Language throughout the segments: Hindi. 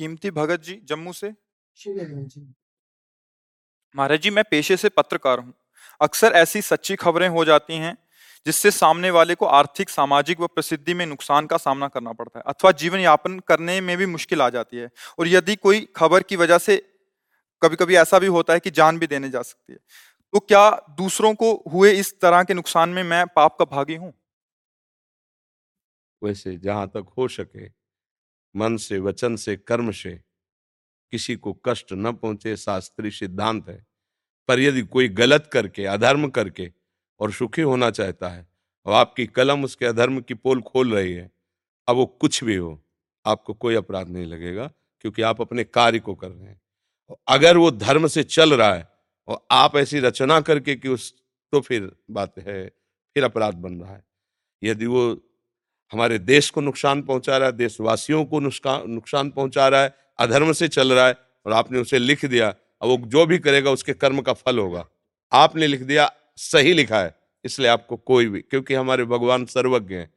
कीमती भगत जी जम्मू से? महाराज जी मैं पेशे से पत्रकार हूँ। अक्सर ऐसी सच्ची खबरें हो जाती हैं जिससे सामने वाले को आर्थिक सामाजिक व प्रसिद्धि में नुकसान का सामना करना पड़ता है अथवा जीवन यापन करने में भी मुश्किल आ जाती है। और यदि कोई खबर की वजह से कभी कभी ऐसा भी होता है कि जान भी देने जा सकती है। तो क्या दूसरों को हुए इस तरह के नुकसान में मैं पाप का भागी हूँ? वैसे जहाँ तक हो सके मन से, वचन से, कर्म से किसी को कष्ट न पहुँचे शास्त्रीय सिद्धांत है। पर यदि कोई गलत करके, अधर्म करके और सुखी होना चाहता है, और आपकी कलम उसके अधर्म की पोल खोल रही है, अब वो कुछ भी हो, आपको कोई अपराध नहीं लगेगा, क्योंकि आप अपने कार्य को कर रहे हैं। अगर वो धर्म से चल रहा है, और आप ऐसी रचना करके कि उस तो फिर बात है, फिर अपराध बन रहा है। यदि वो हमारे देश को नुकसान पहुँचा रहा है, देशवासियों को नुकसान पहुँचा रहा है, अधर्म से चल रहा है और आपने उसे लिख दिया। अब वो जो भी करेगा, उसके कर्म का फल होगा। आपने लिख दिया, सही लिखा है। इसलिए आपको कोई भी, क्योंकि हमारे भगवान सर्वज्ञ हैं।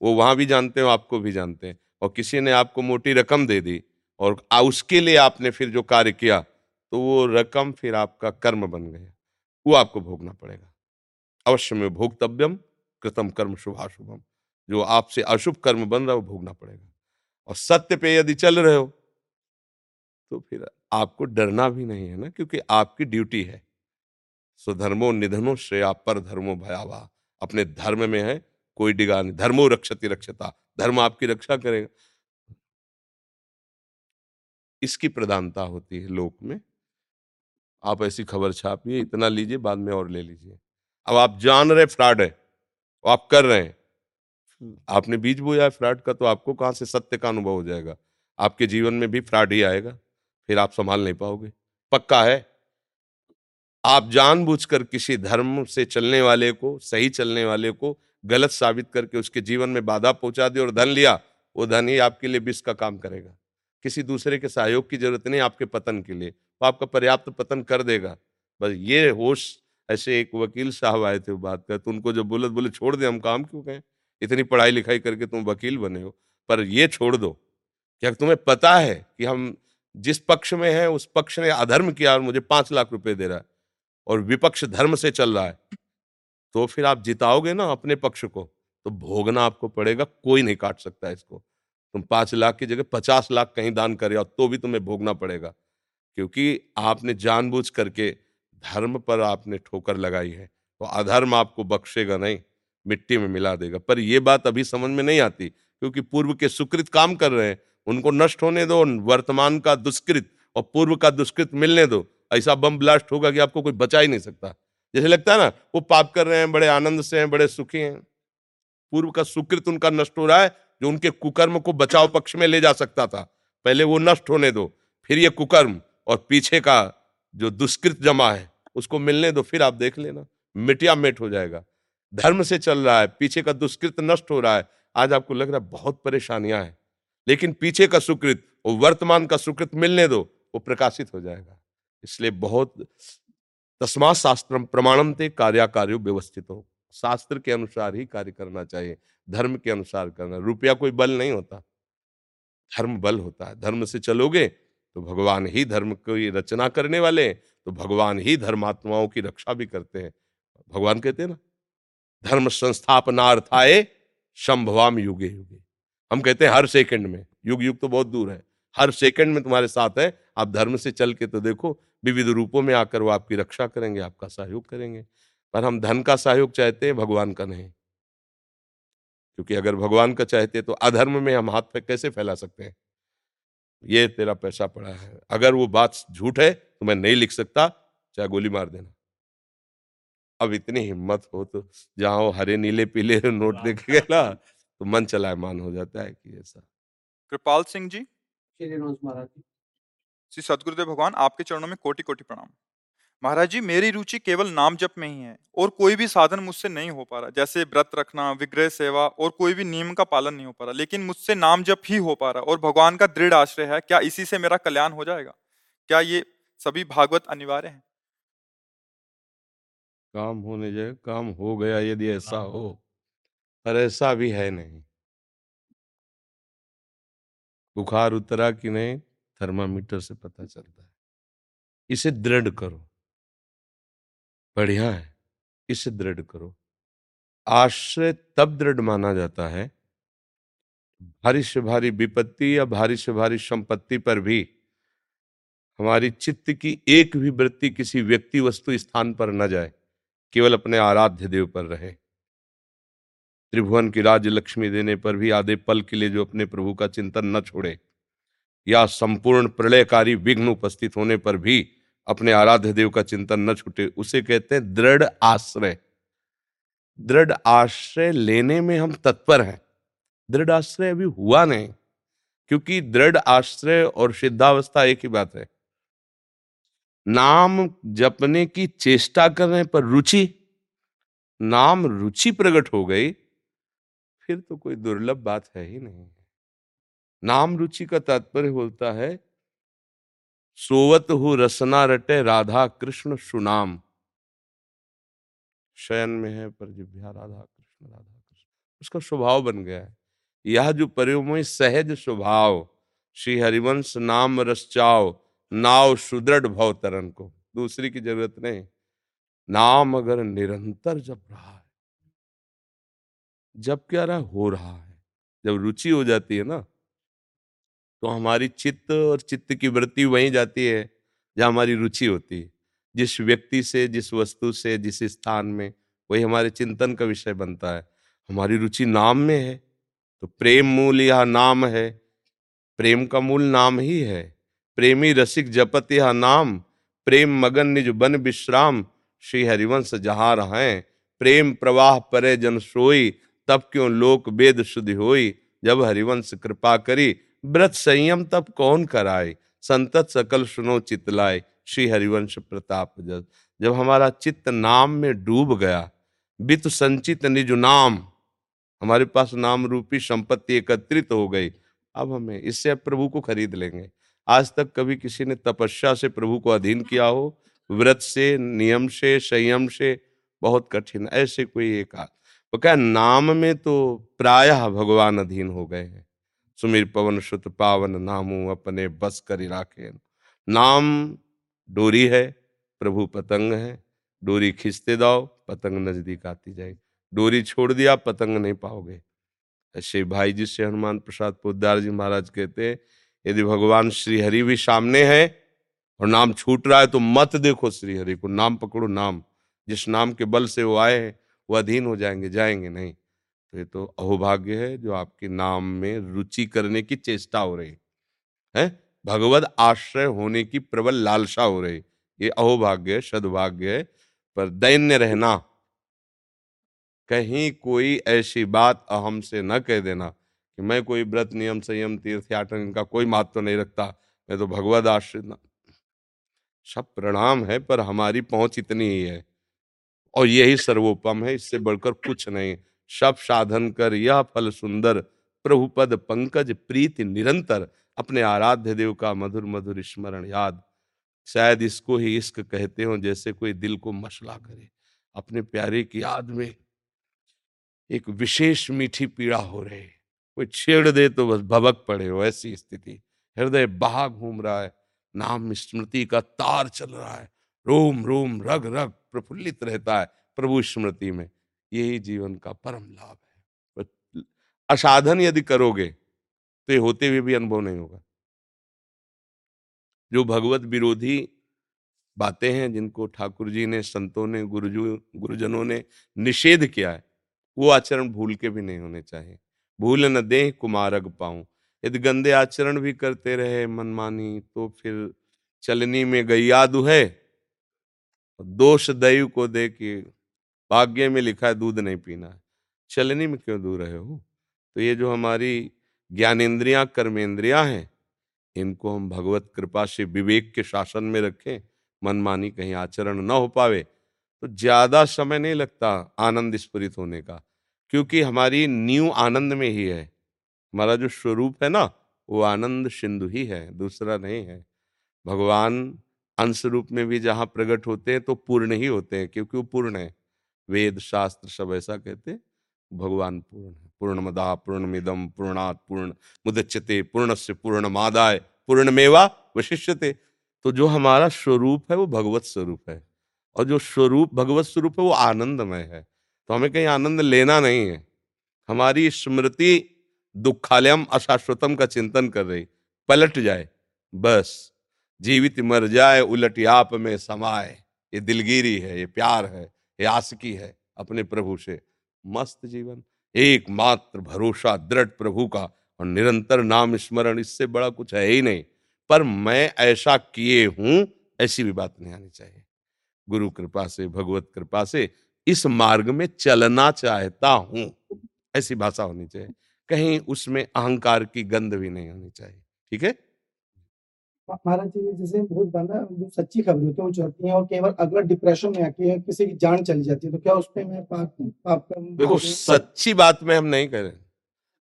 वो वहाँ भी जानते हैं आपको भी जानते हैं। और किसी ने आपको मोटी रकम दे दी और उसके लिए आपने फिर जो कार्य किया तो वो रकम फिर आपका कर्म बन गया। वो आपको भोगना पड़ेगा। अवश्य में भोगतव्यम कृतम कर्म शुभाशुभम। जो आपसे अशुभ कर्म बन रहा है, वो भोगना पड़ेगा। और सत्य पे यदि चल रहे हो तो फिर आपको डरना भी नहीं है ना, क्योंकि आपकी ड्यूटी है। स्वधर्मो निधनो श्रेया पर धर्मो भयावा अपने धर्म में है, कोई डिगा नहीं। धर्मो रक्षति रक्षता। धर्म आपकी रक्षा करेगा। इसकी प्रधानता होती है लोक में। आप ऐसी खबर छापिए, इतना लीजिए, बाद में और ले लीजिए। अब आप जान रहे फ्रॉड है, आप कर रहे हैं। आपने बीज बोया है फ्रॉड का तो आपको कहाँ से सत्य का अनुभव हो जाएगा? आपके जीवन में भी फ्रॉड ही आएगा, फिर आप संभाल नहीं पाओगे। पक्का है? आप जानबूझकर किसी धर्म से चलने वाले को, सही चलने वाले को गलत साबित करके उसके जीवन में बाधा पहुँचा दे और धन लिया, वो धन ही आपके लिए विष का काम करेगा। किसी दूसरे के सहयोग की ज़रूरत नहीं आपके पतन के लिए, वो आपका पर्याप्त पतन कर देगा। बस ये होश, ऐसे एक वकील साहब आए थे बात कर तो उनको जब बोले बोले छोड़ दे, हम काम क्यों कहें इतनी पढ़ाई लिखाई करके तुम वकील बने हो, पर ये छोड़ दो। क्या तुम्हें पता है कि हम जिस पक्ष में हैं, उस पक्ष ने अधर्म किया और मुझे पाँच लाख रुपए दे रहा है और विपक्ष धर्म से चल रहा है तो फिर आप जिताओगे ना अपने पक्ष को तो भोगना आपको पड़ेगा, कोई नहीं काट सकता इसको। तुम पाँच लाख की जगह पचास लाख कहीं दान करे तो भी तुम्हें भोगना पड़ेगा, क्योंकि आपने जानबूझ करके धर्म पर आपने ठोकर लगाई है तो अधर्म आपको बख्शेगा नहीं। मिट्टी में मिला देगा। पर यह बात अभी समझ में नहीं आती, क्योंकि पूर्व के सुकृत काम कर रहे हैं। उनको नष्ट होने दो, वर्तमान का दुष्कृत और पूर्व का दुष्कृत मिलने दो। ऐसा बम ब्लास्ट होगा कि आपको कोई बचा ही नहीं सकता। जैसे लगता है ना, वो पाप कर रहे हैं, बड़े आनंद से हैं, बड़े सुखी हैं। पूर्व का सुकृत उनका नष्ट हो रहा है, जो उनके कुकर्म को बचाव पक्ष में ले जा सकता था। पहले वो नष्ट होने दो, फिर ये कुकर्म और पीछे का जो दुष्कृत जमा है, उसको मिलने दो, फिर आप देख लेना। मिटिया मिट हो जाएगा। धर्म से चल रहा है, पीछे का दुष्कृत नष्ट हो रहा है। आज आपको लग रहा है बहुत परेशानियाँ हैं, लेकिन पीछे का सुकृत, वो वर्तमान का सुकृत मिलने दो, वो प्रकाशित हो जाएगा। इसलिए बहुत तस्मा शास्त्र प्रमाणम थे कार्याकार्यो व्यवस्थित। हो शास्त्र के अनुसार ही कार्य करना चाहिए, धर्म के अनुसार करना। रुपया कोई बल नहीं होता। धर्म बल होता है। धर्म से चलोगे तो भगवान ही धर्म की रचना करने वाले तो भगवान ही धर्मात्माओं की रक्षा भी करते हैं। भगवान कहते हैं ना धर्म संस्थापनार्थाए संभवाम युगे युगे। हम कहते हैं हर सेकंड में। युग युग तो बहुत दूर है। हर सेकंड में तुम्हारे साथ है। आप धर्म से चल के तो देखो, विविध रूपों में आकर वो आपकी रक्षा करेंगे, आपका सहयोग करेंगे। पर हम धन का सहयोग चाहते हैं, भगवान का नहीं। क्योंकि अगर भगवान का चाहते तो अधर्म में हम हाथ पे कैसे फैला सकते हैं? ये तेरा पैसा पड़ा है। अगर वो बात झूठ है तो मैं नहीं लिख सकता, चाहे गोली मार देना। अब इतनी हिम्मत हो तो जहाँ हरे नीले पीले नोट देखे गए ना तो मन चलायमान हो जाता है कि ऐसा। कृपाल सिंह जी। श्री सदगुरुदेव भगवान आपके चरणों में कोटि कोटि प्रणाम। महाराज जी मेरी रुचि केवल नाम जप में ही है और कोई भी साधन मुझसे नहीं हो पा रहा जैसे व्रत रखना विग्रह सेवा और कोई भी नियम का पालन नहीं हो पा रहा लेकिन मुझसे नाम जप ही हो पा रहा और भगवान का दृढ़ आश्रय है। क्या इसी से मेरा कल्याण हो जाएगा? क्या ये सभी भागवत अनिवार्य है? काम होने जाए काम हो गया यदि ऐसा हो। पर ऐसा भी है नहीं। बुखार उतरा कि नहीं थर्मामीटर से पता चलता है। इसे दृढ़ करो। बढ़िया है इसे दृढ़ करो। आश्रय तब दृढ़ माना जाता है भारी से भारी विपत्ति या भारी से भारी संपत्ति पर भी हमारी चित्त की एक भी वृत्ति किसी व्यक्ति वस्तु स्थान पर न जाए। केवल अपने आराध्य देव पर रहे। त्रिभुवन की राज्य लक्ष्मी देने पर भी आधे पल के लिए जो अपने प्रभु का चिंतन न छोड़े, या संपूर्ण प्रलयकारी विघ्न उपस्थित होने पर भी अपने आराध्य देव का चिंतन न छूटे, उसे कहते हैं दृढ़ आश्रय। दृढ़ आश्रय लेने में हम तत्पर हैं। दृढ़ आश्रय अभी हुआ नहीं, क्योंकि दृढ़ आश्रय और सिद्धावस्था एक ही बात है। नाम जपने की चेष्टा करने पर रुचि, नाम रुचि प्रकट हो गई, फिर तो कोई दुर्लभ बात है ही नहीं। नाम रुचि का तात्पर्य होता है, सोवत हो रसना रटे राधा कृष्ण सुनाम। शयन में है पर जिभ्या राधा कृष्ण राधा कृष्ण। उसका स्वभाव बन गया है। यह जो परिमय सहज स्वभाव, श्री हरिवंश नाम रसचाओ नाव सुदृढ़ भव तरन को। दूसरी की ज़रूरत नहीं। नाम अगर निरंतर जप रहा है। जब क्या रहा हो रहा है। जब रुचि हो जाती है ना तो हमारी चित्त और चित्त की वृत्ति वहीं जाती है, जहाँ हमारी रुचि होती है। जिस व्यक्ति से, जिस वस्तु से, जिस स्थान में, वही हमारे चिंतन का विषय बनता है। हमारी रुचि नाम में है तो प्रेम मूल यह नाम है। प्रेम का मूल नाम ही है। प्रेमी रसिक जपत यह नाम, प्रेम मगन निज बन विश्राम। श्री हरिवंश जहाँ रहें प्रेम प्रवाह परे जन सोई, तब क्यों लोक वेद शुद्धि होई? जब हरिवंश कृपा करी, व्रत संयम तब कौन कराए? संतत सकल सुनो चितलाए श्री हरिवंश प्रताप जस जब हमारा चित्त नाम में डूब गया वित्त संचित निज नाम। हमारे पास नाम रूपी संपत्ति एकत्रित हो गई। अब हमें इससे प्रभु को खरीद लेंगे। आज तक कभी किसी ने तपस्या से प्रभु को अधीन किया हो, व्रत से, नियम से, संयम से, बहुत कठिन, ऐसे कोई एक वो क्या नाम में तो प्रायः भगवान अधीन हो गए हैं। सुमीर पवन सुत पावन नामू अपने बस कर राखे नाम डोरी है, प्रभु पतंग है। डोरी खींचते जाओ, पतंग नज़दीक आती जाएगी। डोरी छोड़ दिया, पतंग नहीं पाओगे। ऐसे भाई जी से हनुमान प्रसाद पोदार जी महाराज कहते यदि भगवान श्री हरि भी सामने है और नाम छूट रहा है तो मत देखो श्री हरि को। नाम पकड़ो, नाम। जिस नाम के बल से वो आए हैं, वो अधीन हो जाएँगे जाएँगे नहीं। तो ये तो अहोभाग्य है जो आपके नाम में रुचि करने की चेष्टा हो रही है। भगवत आश्रय होने की प्रबल लालसा हो रही। ये अहोभाग्य है, सदभाग्य है, पर दैन्य रहना। कहीं कोई ऐसी बात अहम से न कह देना। कि मैं कोई व्रत, नियम, संयम, तीर्थ याटन इनका कोई महत्व तो नहीं रखता। मैं तो भगवत आश्रित सब प्रणाम है, पर हमारी पहुँच इतनी ही है। और यही सर्वोपम है, इससे बढ़कर कुछ नहीं। सब साधन कर, यह फल सुंदर। प्रभुपद पंकज प्रीति निरंतर। अपने आराध्य देव का मधुर मधुर स्मरण याद। शायद इसको ही इश्क कहते हो, जैसे कोई दिल को मसला करे। अपने प्यारे की याद में एक विशेष मीठी पीड़ा हो रही। कोई छेड़ दे तो बस भबक पड़े हो, ऐसी स्थिति। हृदय बहा घूम रहा है, नाम स्मृति का तार चल रहा है, रोम रोम, रग रग प्रफुल्लित रहता है प्रभु स्मृति में। यही जीवन का परम लाभ है। असाधन यदि करोगे तो ये होते हुए भी अनुभव नहीं होगा। जो भगवत विरोधी बातें हैं, जिनको ठाकुर जी ने, संतों ने, गुरुजू, गुरुजनों ने निषेध किया है, वो आचरण भूल के भी नहीं होने चाहिए। भूल न दे कुमारग पाऊँ। यदि गंदे आचरण भी करते रहे मनमानी तो फिर चलनी में गैया है। दोष दैव को दे कि भाग्य में लिखा है, दूध नहीं पीना है। चलनी में क्यों दूर रहे हो? तो ये जो हमारी ज्ञानेन्द्रियाँ कर्मेंद्रियाँ हैं, इनको हम भगवत कृपा से विवेक के शासन में रखें, मनमानी कहीं आचरण न हो पावे तो ज़्यादा समय नहीं लगता आनंद स्फुरित होने का। क्योंकि हमारी न्यू आनंद में ही है। हमारा जो स्वरूप है ना, वो आनंद सिंधु ही है, दूसरा नहीं है। भगवान अंश रूप में भी जहाँ प्रकट होते हैं तो पूर्ण ही होते हैं, क्योंकि वो पूर्ण है। वेद, शास्त्र सब ऐसा कहते हैं, भगवान पूर्ण है। पूर्ण मदा पूर्ण मिदम पूर्णात, पूर्ण मुदच्यते पूर्ण से पूर्ण मादाय पूर्ण मेवा वशिष्यते। तो जो हमारा स्वरूप है, वो भगवत स्वरूप है। और जो स्वरूप, भगवत स्वरूप है, वो आनंदमय है। तो हमें कहीं आनंद लेना नहीं है। हमारी स्मृति दुखालयम अशाश्वतम का चिंतन कर रही। पलट जाए, बस। जीवित मर जाए, उलट आप में समाए। ये दिलगिरी है, ये प्यार है, ये आसकी है अपने प्रभु से। मस्त जीवन, एकमात्र भरोसा, दृढ़ प्रभु का और निरंतर नाम स्मरण, इससे बड़ा कुछ है ही नहीं। पर मैं ऐसा किए हूँ, ऐसी भी बात नहीं आनी चाहिए। गुरु कृपा से, भगवत कृपा से इस मार्ग में चलना चाहता हूँ। ऐसी भाषा होनी चाहिए। कहीं उसमें अहंकार की गंध भी नहीं होनी चाहिए। ठीक है? महाराज जी जैसे बहुत बंदा जो सच्ची खबर होती है वो चढ़ती है और केवल अगला डिप्रेशन में आके किसी की जान चली जाती है तो क्या उस पर मैं पाप पाप देखो सच्ची बात में हम नहीं कह रहे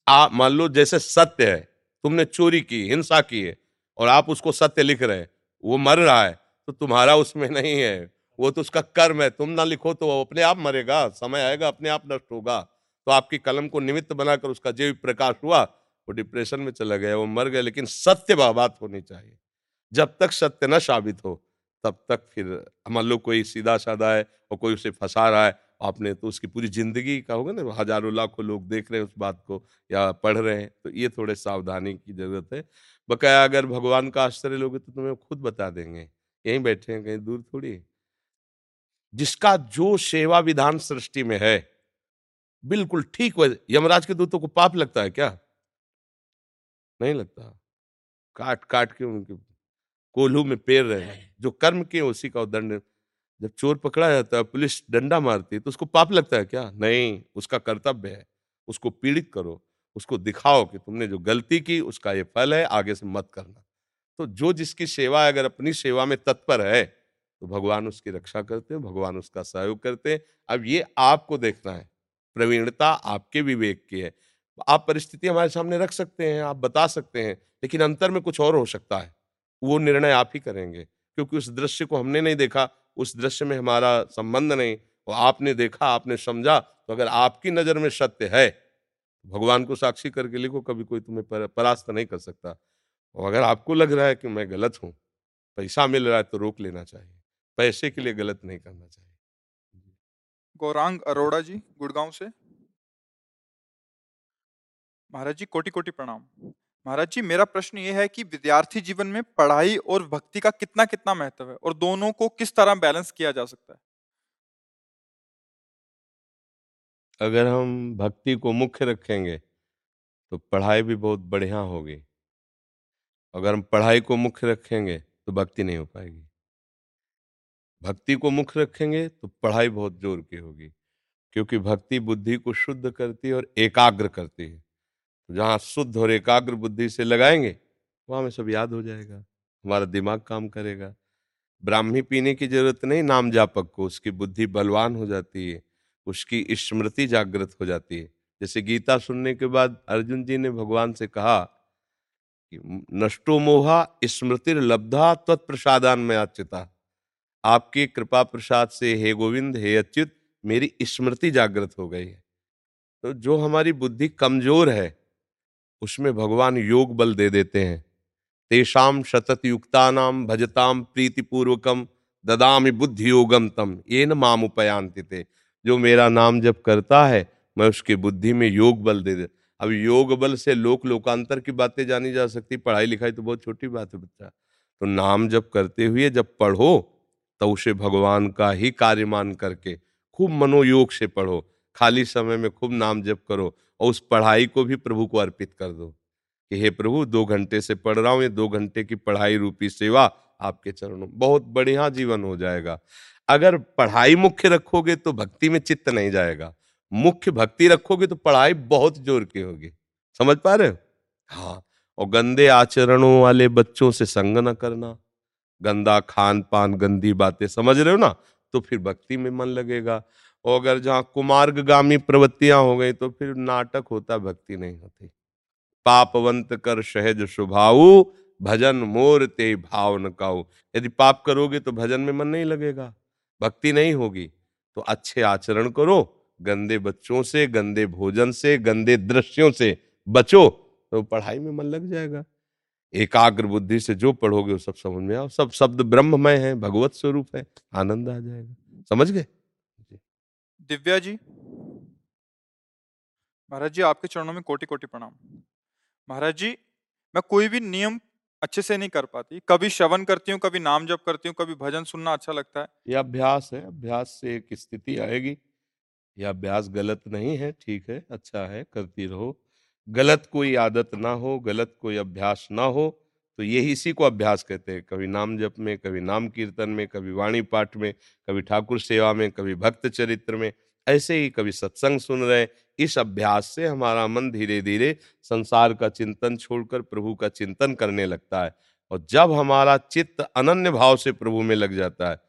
आप मान लो जैसे सत्य है तुमने चोरी की हिंसा की है और आप उसको सत्य लिख रहे हैं वो मर रहा है तो तुम्हारा उसमें नहीं है। वो तो उसका कर्म है, तुम ना लिखो तो वो अपने आप मरेगा, समय आएगा, अपने आप नष्ट होगा। तो आपकी कलम को निमित्त बनाकर उसका जीव प्रकाश हुआ, वो डिप्रेशन में चला गया, वो मर गया, लेकिन सत्य बात होनी चाहिए। जब तक सत्य न साबित हो, तब तक फिर मान लो, कोई सीधा साधा है और कोई उसे फंसा रहा है, आपने तो उसकी पूरी ज़िंदगी का होगा ना, हज़ारों लाखों लोग देख रहे हैं उस बात को या पढ़ रहे हैं तो ये थोड़े सावधानी की ज़रूरत है। बकाया अगर भगवान का आश्चर्य लोगे तो तुम्हें खुद बता देंगे, यहीं बैठे हैं, कहीं दूर थोड़ी जिसका जो सेवा विधान सृष्टि में है, बिल्कुल ठीक वैसे। यमराज के दूतों को पाप लगता है क्या? नहीं लगता। काट काट के उनके कोल्हू में पेर रहे हैं। जो कर्म किए उसी का दंड। जब चोर पकड़ा जाता है, पुलिस डंडा मारती है तो उसको पाप लगता है क्या? नहीं, उसका कर्तव्य है। उसको पीड़ित करो, उसको दिखाओ कि तुमने जो गलती की, उसका ये फल है, आगे से मत करना। तो जो जिसकी सेवा अगर अपनी सेवा में तत्पर है तो भगवान उसकी रक्षा करते हैं, भगवान उसका सहयोग करते हैं। अब ये आपको देखना है, प्रवीणता आपके विवेक की है। आप परिस्थिति हमारे सामने रख सकते हैं, आप बता सकते हैं, लेकिन अंतर में कुछ और हो सकता है। वो निर्णय आप ही करेंगे, क्योंकि उस दृश्य को हमने नहीं देखा, उस दृश्य में हमारा संबंध नहीं वो आपने देखा, आपने समझा तो अगर आपकी नज़र में सत्य है भगवान को साक्षी करके लिखो, कभी कोई तुम्हें परास्त नहीं कर सकता। और अगर आपको लग रहा है कि मैं गलत हूँ, पैसा मिल रहा है तो रोक लेना चाहिए। पैसे के लिए गलत नहीं करना चाहिए। गौरांग अरोड़ा जी गुड़गांव से। महाराज जी कोटि कोटि प्रणाम। महाराज जी मेरा प्रश्न ये है कि विद्यार्थी जीवन में पढ़ाई और भक्ति का कितना कितना महत्व है? और दोनों को किस तरह बैलेंस किया जा सकता है? अगर हम भक्ति को मुख्य रखेंगे तो पढ़ाई भी बहुत बढ़िया होगी। अगर हम पढ़ाई को मुख्य रखेंगे तो भक्ति नहीं हो पाएगी। भक्ति को मुख्य रखेंगे तो पढ़ाई बहुत ज़ोर की होगी, क्योंकि भक्ति बुद्धि को शुद्ध करती है और एकाग्र करती है। तो जहाँ शुद्ध और एकाग्र बुद्धि से लगाएँगे, वहाँ हमें सब याद हो जाएगा, हमारा दिमाग काम करेगा। ब्राह्मी पीने की ज़रूरत नहीं नाम जापक को, उसकी बुद्धि बलवान हो जाती है, उसकी स्मृति जागृत हो जाती है। जैसे गीता सुनने के बाद अर्जुन जी ने भगवान से कहा कि, नष्टो मोहा स्मृति लब्धा तत्प्रसादान में अच्युता आपकी कृपा प्रसाद से, हे गोविंद, हे अच्युत, मेरी स्मृति जागृत हो गई है। तो जो हमारी बुद्धि कमज़ोर है, उसमें भगवान योग बल दे देते हैं। तेषाम शतत युक्ता नाम भजताम प्रीतिपूर्वकम ददामि बुद्धि योगम तम। ये न माम उपयांति थे जो मेरा नाम जब करता है, मैं उसकी बुद्धि में योग बल दे दे। अब योग बल से लोक लोकांतर की बातें जानी जा सकती, पढ़ाई लिखाई तो बहुत छोटी बात है बच्चा। तो नाम जब करते हुए जब पढ़ो तो उसे भगवान का ही कार्य मान करके खूब मनोयोग से पढ़ो, खाली समय में खूब नाम जप करो और उस पढ़ाई को भी प्रभु को अर्पित कर दो कि हे प्रभु, दो घंटे से पढ़ रहा हूँ, ये दो घंटे की पढ़ाई रूपी सेवा आपके चरणों बहुत बढ़िया जीवन हो जाएगा। अगर पढ़ाई मुख्य रखोगे तो भक्ति में चित्त नहीं जाएगा। मुख्य भक्ति रखोगे तो पढ़ाई बहुत ज़ोर की होगी। समझ पा रहे हो? हाँ और गंदे आचरणों वाले बच्चों से संग न करना। गंदा खान पान, गंदी बातें समझ रहे हो ना तो फिर भक्ति में मन लगेगा। और अगर जहाँ कुमार्गामी प्रवृत्तियाँ हो गई तो फिर नाटक होता, भक्ति नहीं होती। पापवंत कर सहज स्वभाव भजन मोर ते भाव न काऊ। यदि पाप करोगे तो भजन में मन नहीं लगेगा, भक्ति नहीं होगी। तो अच्छे आचरण करो, गंदे बच्चों से, गंदे भोजन से, गंदे दृश्यों से बचो तो पढ़ाई में मन लग जाएगा। एकाग्र बुद्धि से जो पढ़ोगे वो सब समझ में आओ। सब शब्द ब्रह्ममय है भगवत स्वरूप है आनंद आ जाएगा। समझ गए? दिव्या जी। महाराज जी आपके चरणों में कोटि कोटि प्रणाम। महाराज जी मैं कोई भी नियम अच्छे से नहीं कर पाती। कभी श्रवण करती हूँ कभी नाम जप करती हूँ कभी भजन सुनना अच्छा लगता है। यह अभ्यास है अभ्यास से एक स्थिति आएगी। यह अभ्यास गलत नहीं है ठीक है अच्छा है करती रहो। गलत कोई आदत ना हो, गलत कोई अभ्यास ना हो तो यही इसी को अभ्यास कहते हैं। कभी नाम जप में, कभी नाम कीर्तन में, कभी वाणी पाठ में, कभी ठाकुर सेवा में, कभी भक्त चरित्र में, ऐसे ही कभी सत्संग सुन रहे इस अभ्यास से हमारा मन धीरे धीरे संसार का चिंतन छोड़कर, प्रभु का चिंतन करने लगता है और जब हमारा चित्त अनन्य भाव से प्रभु में लग जाता है,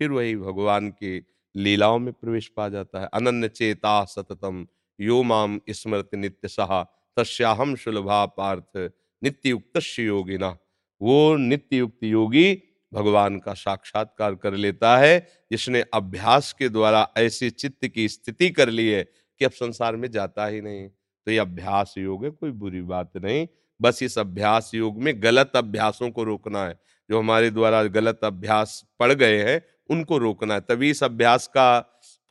फिर वही भगवान की लीलाओं में प्रवेश पा जाता है। अनन्य चेता सततम, यो माम स्मृति नित्य सहा तस्याहम सुलभा पार्थ नित्य युक्त योगिना। वो नित्य युक्त योगी भगवान का साक्षात्कार कर लेता है, जिसने अभ्यास के द्वारा ऐसे चित्त की स्थिति कर ली है कि अब संसार में जाता ही नहीं। तो ये अभ्यास योग है, कोई बुरी बात नहीं। बस इस अभ्यास योग में गलत अभ्यासों को रोकना है। जो हमारे द्वारा गलत अभ्यास पड़ गए हैं, उनको रोकना है। तभी इस अभ्यास का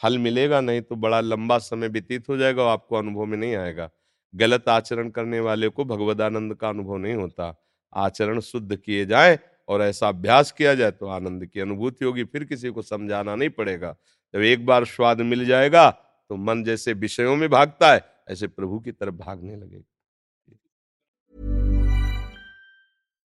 फल मिलेगा, नहीं तो बड़ा लंबा समय व्यतीत हो जाएगा आपको अनुभव में नहीं आएगा। गलत आचरण करने वाले को भगवदानंद का अनुभव नहीं होता। आचरण शुद्ध किए जाए और ऐसा अभ्यास किया जाए तो आनंद की अनुभूति होगी, फिर किसी को समझाना नहीं पड़ेगा। जब एक बार स्वाद मिल जाएगा तो मन जैसे विषयों में भागता है, ऐसे प्रभु की तरफ़ भागने लगेगा।